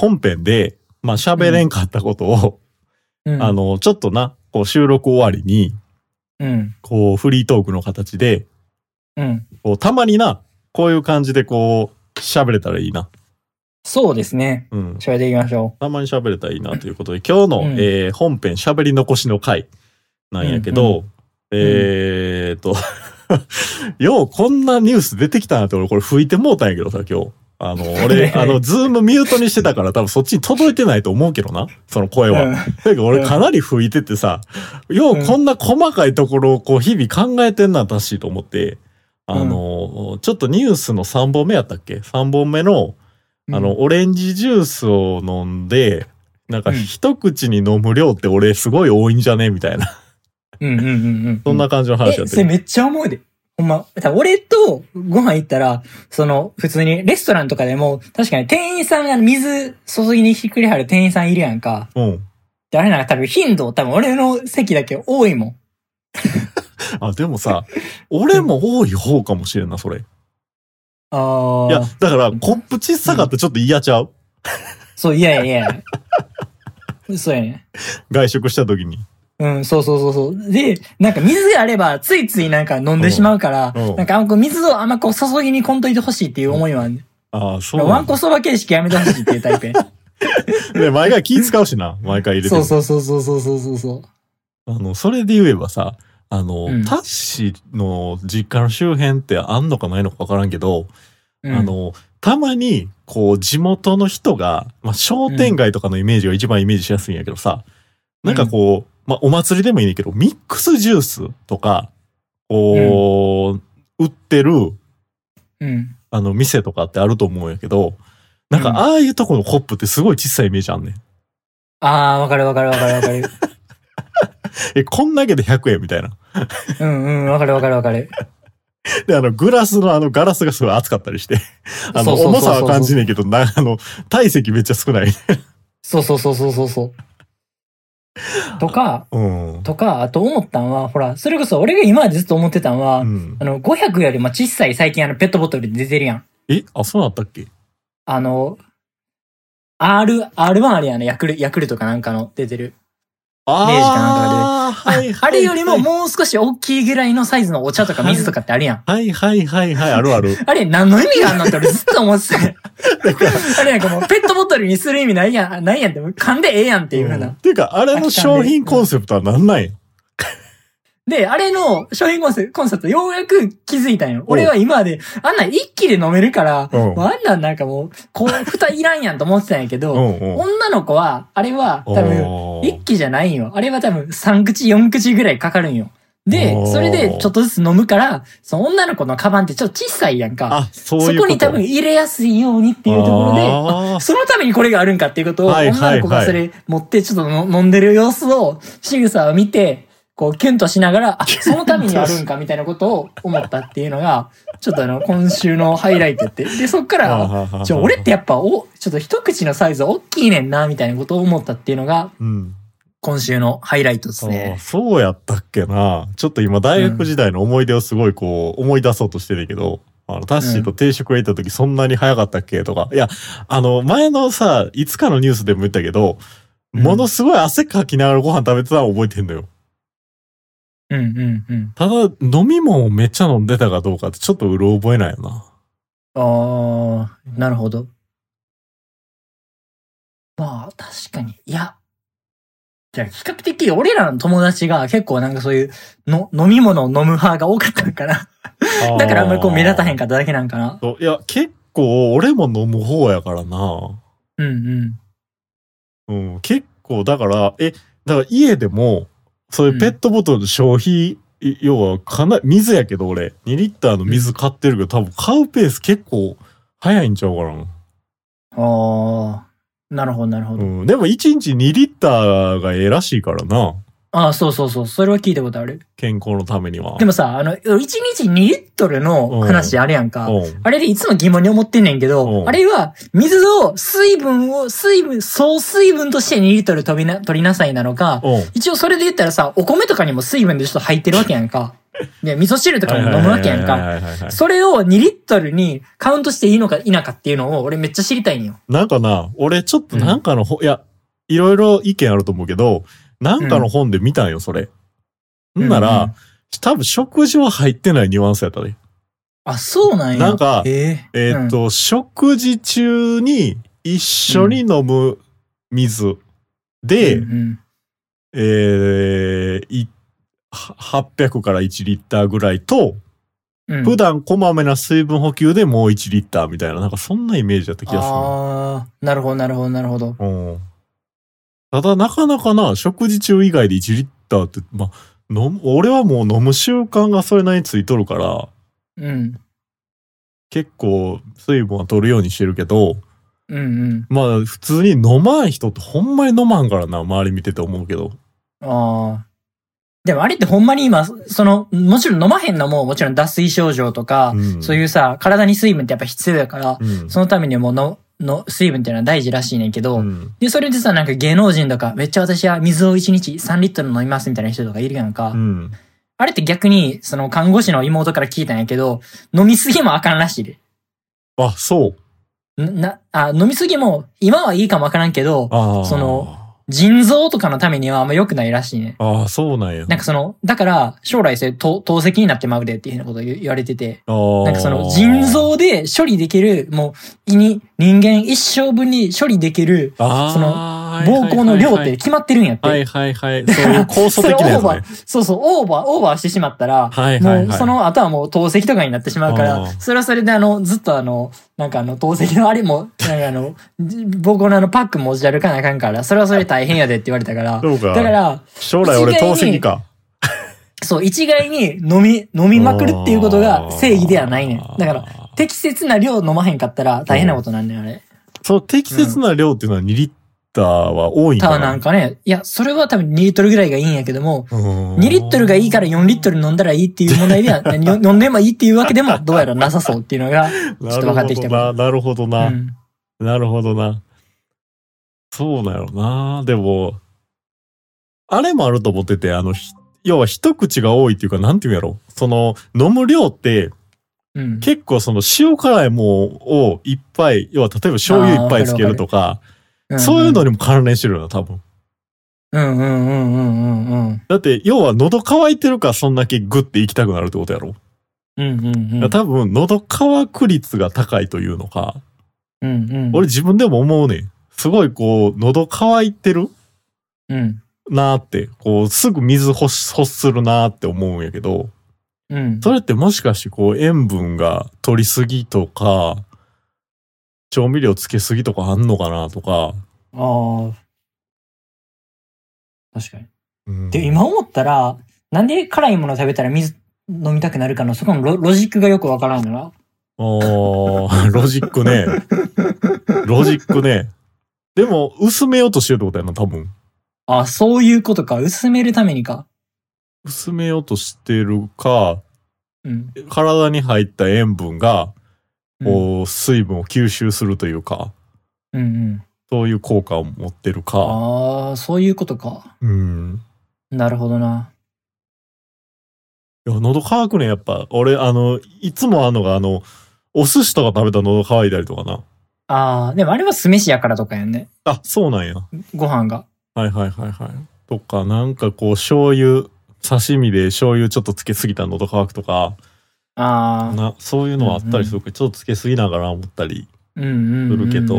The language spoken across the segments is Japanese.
本編で、まあ喋れんかったことを、うん。あの、ちょっとな、こう収録終わりに、うん。こうフリートークの形で、うん。こうたまにな、こういう感じでこう、喋れたらいいな。そうですね。うん。それでいきましょたまに喋れたらいいなということで、今日の、うんえー本編喋り残しの回なんやけど、うんえーっと、ようこんなニュース出てきたなって俺これ吹いてもうたんやけどさ、今日。あの、俺、あの、ズームミュートにしてたから多分そっちに届いてないと思うけどな、その声う。は。うんだけど俺かなり吹いててさ、ようこんな細かいところをこう日々考えてんな、たしいと思って、あの、ちょっとニュースの3本目やったっけ ?3 本目の、あの、、オレンジジュースを飲んで、なんかうん一口に飲む量って俺すごい多いんじゃね？みたいな。うんうんうんうん。そんな感じの話やえ、ってる。それめっちゃ思うで。ほんま。俺とご飯行ったら、その、普通にレストランとかでも、確かに店員さんが水注ぎにひっくりはる店員さんいるやんか。うん。で、あれなんか多分頻度、多分俺の席だけ多いもん。あ、でもさ、俺も多い方かもしれんな、それ。いああ。や、だから、コップ小さかったらちょっと嫌ちゃう？そう、いやいや。そうやね。外食した時に。うん、そうそうそうそう。で、なんか水があれば、ついついなんか飲んでしまうから、なんかあんこ水をあんまこう注ぎにこんといてほしいっていう思いはあ、ああ、そう。ワンコそば形式やめてほしいっていうタイプで、毎回気使うしな、毎回入れて。そうそうそうそうそうそうそう。あの、それで言えばさ、あの、うん、タッシの実家の周辺ってあんのかないのかわからんけど、うん、あの、たまに、こう、地元の人が、まあ、商店街とかのイメージが一番イメージしやすいんやけどさ、うん、なんかこう、まあ、お祭りでもいいねんけど、ミックスジュースとか、こう、売ってる、うん。あの、店とかってあると思うんやけど、なんか、うんああいうとこのコップってすごい小さいイメージあんねん。ああ、わかるわかるわかるわかる。え、こんだけで100円みたいな。うんうん、わかるわかるわかる。で、あの、グラスのあの、ガラスがすごい熱かったりして、あの、重さは感じねえけど、な、あの、体積めっちゃ少ない。そうそうそうそうそうそう。とか、うん。とか、あと思ったんは、ほら、それこそ俺が今までずっと思ってたんは、うんあの、500よりも小さい最近あのペットボトルで出てるやん。え、あ、そうなったっけ？あの、R、R1 あれやね、ヤクル、ヤクルトかなんかの出てる。あ明治かなんあーはいはい。あれよりもはいもう少し大きいぐらいのサイズのお茶とか水とかってあるやん。はいはいはいはい、あるある。あれ何の意味があんのって俺ずっと思ってたよ あれなんかもうペットボトルにする意味ないやん、ないやんって、噛んでええやんっていうふうな。んていうか、あれの商品コンセプトはなんなんや？で、あれの商品コンセコンセプトようやく気づいたんよ。俺は今まで、あんなん一気で飲めるから、あんなんなんかもう、こう、蓋いらんやんと思ってたんやけど。女の子は、あれは多分、一気じゃないんよ。あれは多分3口、4口ぐらいかかるんよ。でそれでちょっとずつ飲むから、その女の子のカバンってちょっと小さいやんか。あ、そうそこに多分入れやすいようにっていうところで、そのためにこれがあるんかっていうことを、女の子がそれ持ってちょっとの飲んでる様子を、仕草を見て、こう、キュンとしながら、あ、そのためにあるんかみたいなことを思ったっていうのが、ちょっとあの、今週のハイライトやって。で、そっから、ちょ、俺ってやっぱ、お、ちょっと一口のサイズ大きいねんな、みたいなことを思ったっていうのが、うん。今週のハイライトですね。そうやったっけな。ちょっと今大学時代の思い出をすごいこう思い出そうとしてるけど、あの、タッシーと定食へ行った時そんなに早かったっけとか。いや、あの、前のさ、いつかのニュースでも言ったけど、うんものすごい汗かきながらご飯食べてたの覚えてんのよ。うんうんうん。ただ、飲み物をめっちゃ飲んでたかどうかってちょっとうろ覚えないよな。ああ、なるほど。まあ、確かに。いや。じゃあ、比較的俺らの友達が結構なんかそういうの飲み物を飲む派が多かったのかな。だからあんまりこう目立たへんかっただけなんかな。いや、結構俺も飲む方やからな。うんうん。うん、結構、だから、え、だから家でも、そういうペットボトルの消費、い要はかなり、水やけど俺、2リッターの水買ってるけど、多分買うペース結構早いんちゃうかな。ああ、なるほどなるほど。うん、でも1日2リッターがええらしいからな。ああ、そうそうそう。それは聞いたことある。健康のためには。でもさ、あの、1日2リットルの話あるやんか。うん、あれでいつも疑問に思ってんねんけうど、んあれは、水を、水分を、水分、総水分として2リットル飛びな、取りなさいなのか、うん。一応それで言ったらさ、お米とかにも水分でちょっと入ってるわけやんか。で、味噌汁とかも飲むわけやんか。それを2リットルにカウントしていいのか否かっていうのを俺めっちゃ知りたいんよ。なんかな、俺ちょっとなんかの本、いや、いろいろ意見あると思うけど、なんかの本で見たんよ、それ。んなら、うん多分食事は入ってないニュアンスやったで。あ、そうなんや。なんかえーえーっ、と、食事中に一緒に飲む水で、うんうんえーいは800から1リッターぐらいと、うん普段こまめな水分補給でもう1リッターみたいな、なんかそんなイメージだった気がするな。ああ、なるほど、なるほど、なるほど。うん。ただなかなかな、食事中以外で1リッターって、まあ、俺はもう飲む習慣がそれなりについとるから、うん。結構水分は取るようにしてるけど、うんうん。まあ普通に飲まん人ってほんまに飲まんからな、周り見てて思うけど。ああ。でもあれってほんまに今、その、もちろん飲まへんのももちろん脱水症状とか、うんそういうさ、体に水分ってやっぱ必要だから、うん。そのためにもの、の、水分っていうのは大事らしいねんけど、うん。で、それでさ、なんか芸能人とか、めっちゃ私は水を1日3リットル飲みますみたいな人とかいるやんか。うん。あれって逆に、その看護師の妹から聞いたんやけど、飲みすぎもあかんらしいで。あ、そう。な、なあ飲みすぎも、今はいいかもわからんけど。その、腎臓とかのためにはあんま良くないらしいね。ああ、そうなんや。なんかその、だから、将来それ、透透析になってまうでっていうふうなことを言言われてて、なんかその、腎臓で処理できる、もう、胃に、人間一生分に処理できる、その膀胱の量って決まってるんやって。はいはいはい。そういう酵素的な それオーバーやつね。、そうそう、オーバー、オーバーしてしまったら、はいはいはいもうその後はもう透析とかになってしまうかあら、ーそれはそれであの、ずっとあの、なんかあの、透析のあれも、なんかあの、膀胱のあのパック持ち歩かなあかんから、それはそれで大変やでって言われたから、そうか。だから、将来俺透析か。そう、一概に飲み、飲みまくるっていうことが正義ではないねん。だから、適切な量飲まへんかったら大変なことなんねん、あれ。そう、適切な量っていうのは2リッターは多いんだかな。んかね、いや、それは多分2リットルぐらいがいいんやけども、2リットルがいいから4リットル飲んだらいいっていう問題では、飲んでもいいっていうわけでもどうやらなさそうっていうのが、ちょっと分かってきたかなるほど。な。なるほどな。そうなんやろな。でも、あれもあると思ってて、あの、要は一口が多いっていうか、なんていうんやろ。その、飲む量って、うん。結構その塩辛いもんをいっぱい、要は例えば醤油いっぱいつけるとか、そういうのにも関連してるよな、多分。うんうんうんうんうんうん。だって、要は喉乾いてるからそんだけグッて行きたくなるってことやろ？うんうんうん。多分、喉乾く率が高いというのか、うんうん。俺自分でも思うねん。すごいこう、喉乾いてるうん。なーって、こう、すぐ水欲するなーって思うんやけど、うん。それってもしかしてこう、塩分が取りすぎとか、調味料つけすぎとかあんのかなとか。ああ。確かに。うんで、今思ったら、なんで辛いもの食べたら水飲みたくなるかの、そこのロロジックがよくわからんのな。あー ロジックね。ロジックね。でも、薄めようとしてるってことやな、多分。あ、そういうことか。薄めるためにか。薄めようとしてるか、うん。体に入った塩分が、うんこう、水分を吸収するというか、うんうん。そういう効果を持ってるか。ああ、そういうことか。うん。なるほどな。いや、喉乾くね、やっぱ。俺、あの、いつもあんのが、あの、お寿司とか食べたら喉乾いたりとかな。ああ、でもあれは酢飯やからとかやんね。あ、そうなんや。ご飯が。はいはいはいはい。とか、なんかこう、醤油、刺身で醤油ちょっとつけすぎたら喉乾くとか、ああ。な、そういうのはあったりするから、ちょっとつけすぎながら思ったり。うんうんうんうん。するけど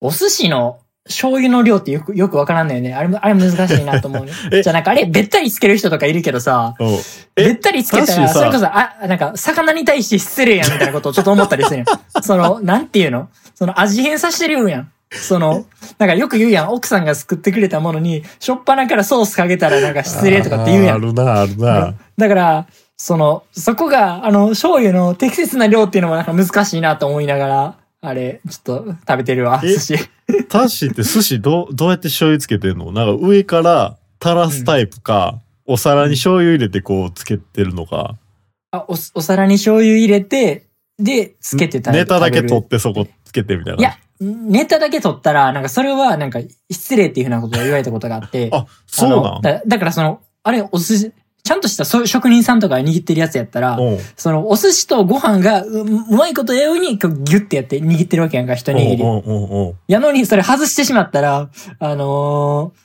お寿司の醤油の量ってよく、よくわからんのよね。あれ、あれ難しいなと思うね え。じゃあなんかあれ、べったりつける人とかいるけどさ、うんべったりつけたら、それこそ、あ、なんか、魚に対して失礼やんみたいなことをちょっと思ったりするよ。その、なんていうの？その味変させてるやん。その、なんかよく言うやん。奥さんが作ってくれたものに、しょっぱなからソースかけたらなんか失礼とかって言うやん。あるな、あるな。だから、その、そこが、あの、醤油の適切な量っていうのもなんか難しいなと思いながら、あれ、ちょっと食べてるわ、え寿司。タッシーって寿司どう、どうやって醤油つけてんの？なんか上から垂らすタイプか、お皿に醤油入れてこうつけてるのか。あお、お皿に醤油入れて、で、つけて食べる。ネタだけ取食ってそこつけてみたいな。いや、ネタだけ取ったら、なんかそれはなんか失礼っていうふうなことを言われたことがあって。あ、そうあなん？のだだからその、あれ、お寿司、ちゃんとしたそういう職人さんとかが握ってるやつやったら、うん。その、お寿司とご飯がううまいことやように、こうギュッてやって握ってるわけやんか、一握り。やのに、それ外してしまったら、あのー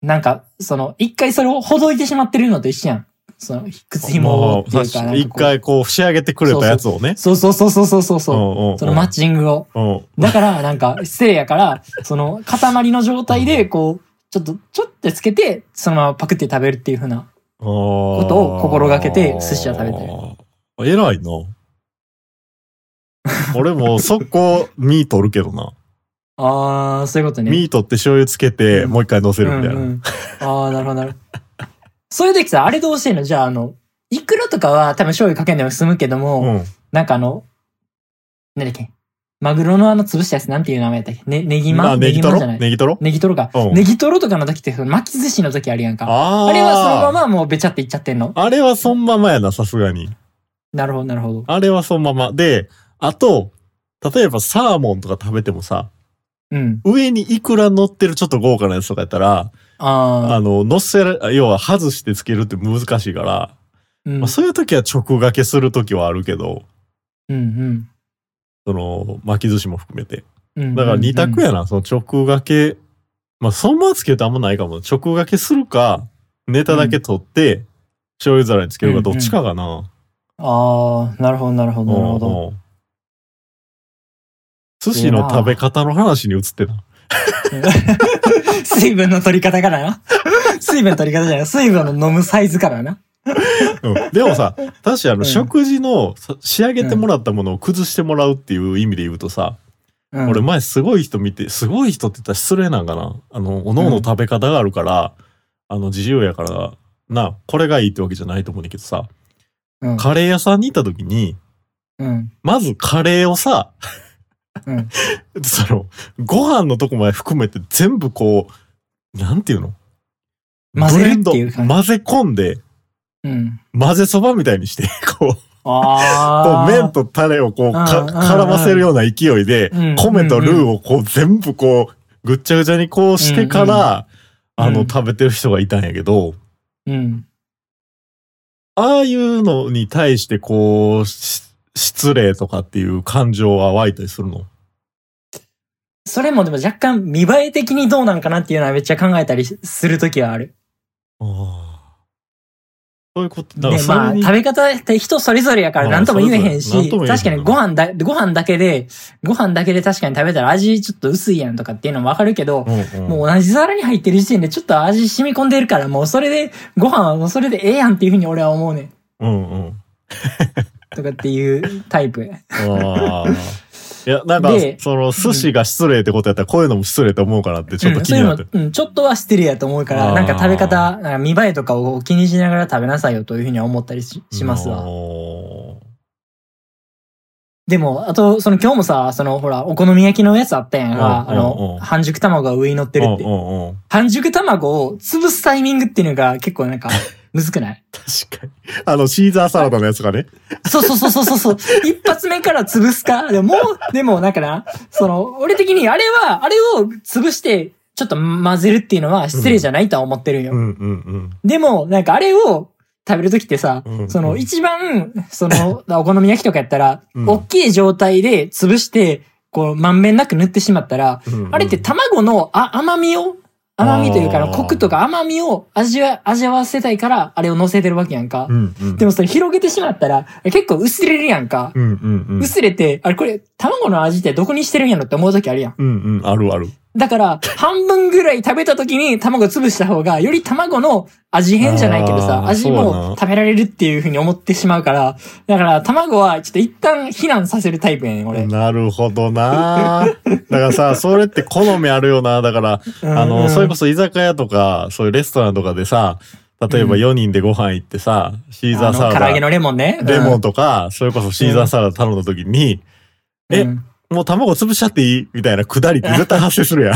なんか、その、一回それをほどいてしまってるのと一緒やん。その、靴紐をっていうか、なんかこう一回こう、仕上げてくれたやつをね。そうそうそうそうそうそうそう。そのマッチングを。うん。だから、なんか、失礼やから、その、塊の状態で、こう、ちょっと、ちょっとつけて、そのままパクって食べるっていう風な。ことを心がけて寿司は食べてる偉いな。俺も速攻ミートるけどな。あー、そういうことね。ミートって醤油つけて、うんもう一回乗せるみたいな。うんうん、ああ、なるほど、なるほど。そういう時さ、あれどうしてんの？じゃあ、あの、イクラとかは多分醤油かけんでも済むけども、うん。なんかあの、なんだっけ？マグロのあの潰したやつなんていう名前やったっけ？ね、ネギまマネギトロ？ネギトロ？ネギトロかう。んネギトロとかの時って巻き寿司の時あるやんか。ああ。あれはそのままもうべちゃっていっちゃってんのあれはそのままやな、さすがに。なるほど、なるほど。あれはそのまま。で、あと、例えばサーモンとか食べてもさ、うん。上にイクラ乗ってるちょっと豪華なやつとかやったら、ああ。あの、乗せら、要は外してつけるって難しいから、うんまあ、そういう時は直掛けする時はあるけど、うんその、巻き寿司も含めて。うん。だから二択や。やな、その直掛け。まあ、そのままつけるとあんまないかも。直掛けするか、ネタだけ取って、醤油皿につけるかどっちかかな。ああ、なるほど、なるほど、なるほど。うんうん寿司の食べ方の話に移ってた。水分の取り方からな。水分の取り方じゃない。水分の飲むサイズからな。うんでもさ、確かにあの、うん食事のさ仕上げてもらったものを崩してもらうっていう意味で言うとさ、うん、俺前すごい人見て、すごい人って言ったら失礼なんかなあの、おのおの食べ方があるから、あの、自由やから、な、これがいいってわけじゃないと思うんだけどさ、うん、カレー屋さんに行った時に、うん。まずカレーをさ、うん。その、ご飯のとこまで含めて全部こう、なんていうの？混ぜるっていう感じ。ブレンド混ぜ込んで、うん。混ぜそばみたいにして、こう、こ。う麺とタレをこう絡ませるような勢いで、うん米とルーをこう全部こう、ぐっちゃぐちゃにこうしてから、あの、うん食べてる人がいたんやけど、うん。ああいうのに対してこう、し失礼とかっていう感情は湧いたりするの？それもでも若干見栄え的にどうなんかなっていうのはめっちゃ考えたりするときはある。ああ。そういうこと、で、まあ、食べ方って人それぞれやから何とも言えへんし、確かにご飯だ、ご飯だけで、ご飯だけで確かに食べたら味ちょっと薄いやんとかっていうのもわかるけど、うんうんもう同じ皿に入ってる時点でちょっと味染み込んでるから、もうそれで、ご飯はもうそれでええやんっていうふうに俺は思うねん。うんうん。とかっていうタイプ。いや、なんかで、その、寿司が失礼ってことやったら、こういうのも失礼と思うかなって、ちょっと気になってうん、そうん、ちょっとは失礼やと思うかあら、ーなんか食べ方、なんか見栄えとかを気にしながら食べなさいよというふうには思ったりししますわ。おでも、あと、その今日もさ、そのほら、お好み焼きのやつあったやんあの、半熟卵が上に乗ってるって。半熟卵を潰すタイミングっていうのが結構なんか、むずくない？確かに。あの、シーザーサラダのやつがね。そうそうそうそうそうそう。一発目から潰すか？でも、もう、でもなんかな、その、俺的にあれは、あれを潰して、ちょっと混ぜるっていうのは失礼じゃないとは思ってるんよ。うんうんうん。でも、なんかあれを食べるときってさ、うんその一番、その、お好み焼きとかやったら、うん大きい状態で潰して、こう、まんべんなく塗ってしまったら、うんうんあれって卵のあ甘みを、甘みというか、コクとか甘みを味わ、味わわせたいから、あれを乗せてるわけやんか。うんうん。でもそれ広げてしまったら、結構薄れるやんか。うんうんうん。薄れて、あれこれ、卵の味ってどこにしてるんやろって思うときあるやん。うんうん、あるある。だから、半分ぐらい食べた時に卵潰した方が、より卵の味変じゃないけどさ、味も食べられるっていう風に思ってしまうから、だから卵はちょっと一旦避難させるタイプやねん、俺。なるほどなだからさ、それって好みあるよな。だから、あの、それこそ、そ居酒屋とか、そういうレストランとかでさ、例えばうん4人でご飯行ってさ、シーザーサラダ、唐揚げのレモンね。レモンと、とか、それこそシーザーサラダ頼んだ時に、えうんもう卵潰しちゃっていい？みたいなくだりって絶対発生するやん。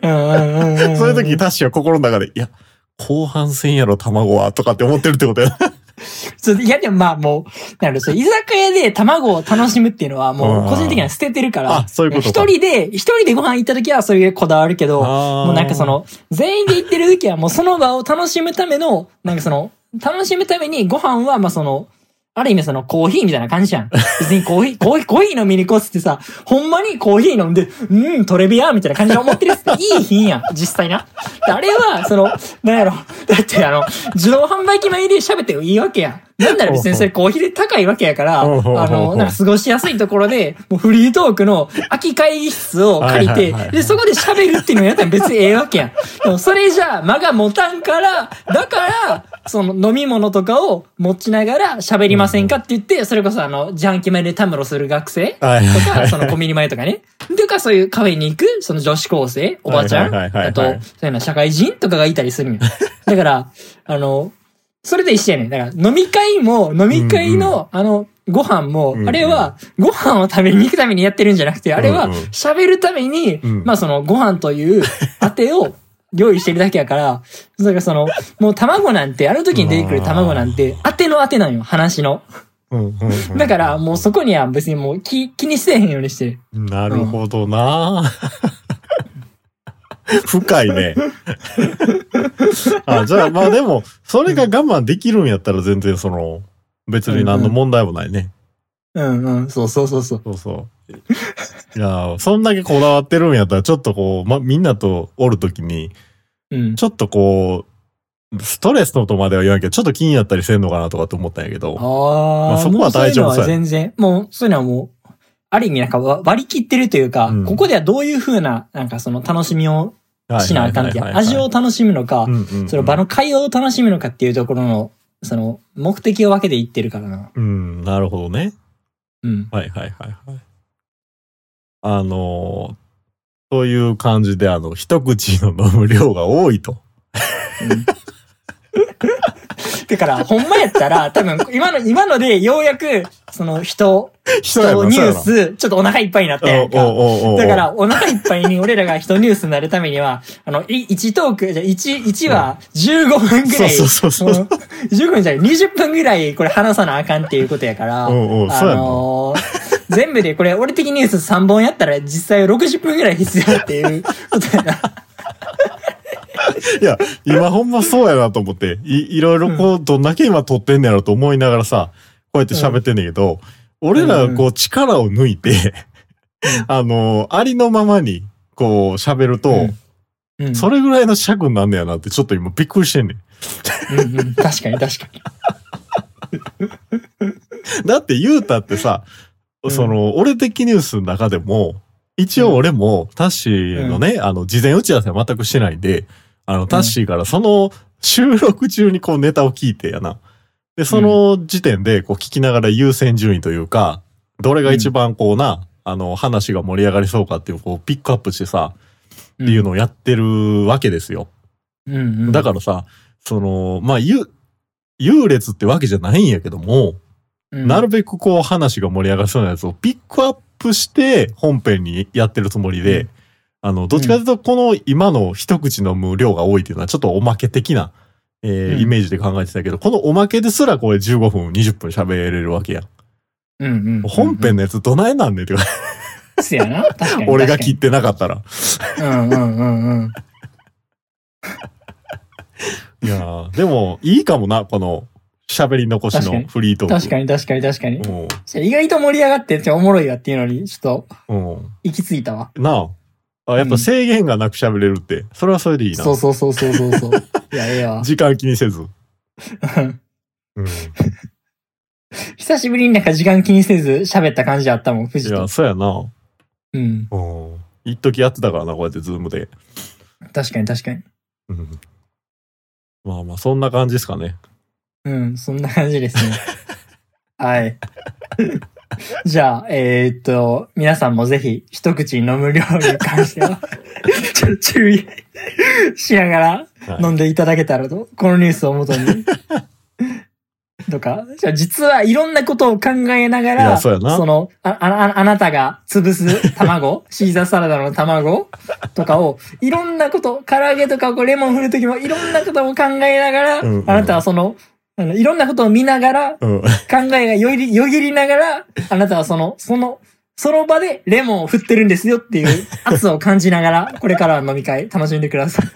そういう時、タッシーは心の中で、いや、後半戦やろ、卵は、とかって思ってるってことや。そういや、でもまあもう、なるほど、居酒屋で卵を楽しむっていうのはもう個人的には捨ててるから、あそういうこと一か人で、一人でご飯行った時はそういうこだわるけど、ももうなんかそ、の、全員で行ってる時はもうその場を楽しむための、なんかその、楽しむためにご飯はまあその、ある意味そのコーヒーみたいな感じじゃん。別にコーヒー、コーヒー、コーヒー飲みに行こうってさ、ほんまにコーヒー飲んで、うん、トレビアーみたいな感じで思ってるやつっていい品やん、実際な。であれは、その、なんやろ、だってあの、自動販売機前で喋ってもいいわけやん。なんなら別にそれコーヒーで高いわけやから、あの、なんか過ごしやすいところで、もうフリートークの空き会議室を借りてで、そこで喋るっていうのをやったら別にええわけやん。でもそれじゃあ間が持たんから、だから、その飲み物とかを持ちながら喋りませんかって言って、それこそあの、自販機前でたむろする学生とか、いそのコンビニ前とかね。とかそういうカフェに行く、その女子高生、おばちゃん、あと、そういうの社会人とかがいたりするんよ。だから、あの、それで一緒やねん。だから飲み会も、飲み会の、あの、ご飯も、あれは、ご飯を食べに行くためにやってるんじゃなくて、あれは喋るために、うん。まあその、ご飯という、当てを、用意してるだけやから、だからその、もう卵なんて、ある時に出てくる卵なんて、当ての当てなんよ、話の。うんうんうんだから、もうそこには別にもう気、気にせえへんようにしてる。なるほどな、深いね。あ、じゃあまあでも、それが我慢できるんやったら全然その、別に何の問題もないね。うんうん、そうそうそうそう。そうそう。いや、そんだけこだわってるんやったら、ちょっとこう、ま、みんなとおるときに、うん。ちょっとこう、ストレスのとまでは言わんけど、ちょっと気になったりせんのかなとかって思ったんやけど。ああ、まあそこは大丈夫そう全然、もう、そういうのはもう、ある意味なんかわ割り切ってるというか、うんここではどういう風な、なんかその楽しみをしなあかんって味を楽しむのかう、んうんうんその場の会話を楽しむのかっていうところの、その、目的を分けていってるからな。うん、なるほどね。うん。はいはいはいはい。あのーそういう感じで、あの、一口の飲む量が多いと。うん。だから、ほんまやったら、多分、今の、今ので、ようやく、その、人、人ニュース、ちょっとお腹いっぱいになったやんか。だから、お腹いっぱいに俺らが人ニュースになるためには、あの、い1トーク、じゃ1、1は15分ぐらい、そうそうそうそう。うん15分じゃない、20分ぐらいこれ話さなあかんっていうことやから、おうおうそうやな。のー全部でこれ、俺的ニュース3本やったら実際60分ぐらい必要っていうことやな。いや、今ほんまそうやなと思って、い、いろいろこう、どんだけ今撮ってんねやろと思いながらさ、こうやって喋ってんねんけど、俺らがこう力を抜いて、あの、ありのままに、こう喋ると、うんうんそれぐらいの尺になんねやなってちょっと今びっくりしてんねん。うんうん確かに確かに。だって言うたってさ、うんその、俺的ニュースの中でも、一応俺もタッシーのね、あの、事前打ち合わせは全くしてないんで、あの、タッシーからその収録中にこうネタを聞いてやな。で、その時点でこう聞きながら優先順位というか、どれが一番こうな、あの、話が盛り上がりそうかっていうこうピックアップしてさ、っていうのをやってるわけですよ。うん。うんだからさ、その、まあ、優、優劣ってわけじゃないんやけども、うんなるべくこう話が盛り上がりそうなやつをピックアップして本編にやってるつもりで、うんあの、どっちかというとこの今の一口飲む量が多いっていうのはちょっとおまけ的な、えーうんイメージで考えてたけど、このおまけですらこれ15分、20分喋れるわけやん。うんうんうんうん本編のやつどないなんねんっていうか、せやな。俺が切ってなかったら。うんうんうんうん。いやーでもいいかもな、この喋り残しのフリートーク。確かに確かに確かに。に。意外と盛り上がってっておもろいわっていうのに、ちょっと。行き着いたわ。なあ。あ、やっぱ制限がなく喋れるって、それはそれでいいな。そうそうそうそうそうそう。いや、ええわ。時間気にせず。うん。久しぶりになんか時間気にせず喋った感じあったもん、い藤とや、。そうやな。うん。うん。一時やってたからな、こうやってズームで。確かに確かに。うん。まあまあ、そんな感じですかね。うん、そんな感じですね。はい。じゃあ、えーっと、皆さんもぜひ一口飲む量に関しては、ちょ注意しながらはい飲んでいただけたらと、このニュースをもとに。とか、じゃあ実はいろんなことを考えながいら、やそうやなの、あ、あ、ああなたが潰す卵、シーザーサラダの卵とかを、いろんなこと、唐揚げとかこうレモン振るときもいろんなことを考えながら、うんうんあなたはその、あの、いろんなことを見ながら、うん。考えがより、よぎりながら、あなたはその、その、その場でレモンを振ってるんですよっていう圧を感じながら、これからの飲み会楽しんでください。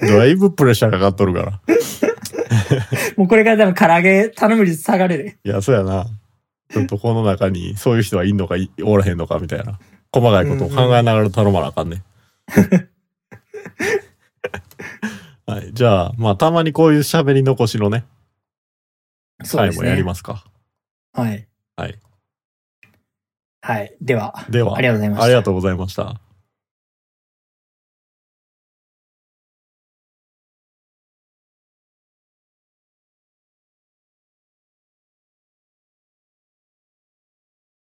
だいぶプレッシャーかかっとるから。もうこれから多分唐揚げ頼む率下がるで。いや、そうやな。ちょっとこの中にそういう人はいんのかいおらへんのかみたいな。細かいことを考えながら頼まなあかんね。はい。じゃあ、まあ、たまにこういう喋り残しのね、そうですね。回もやりますか。はい。はい。はい。では、では、ありがとうございました。ありがとうございました。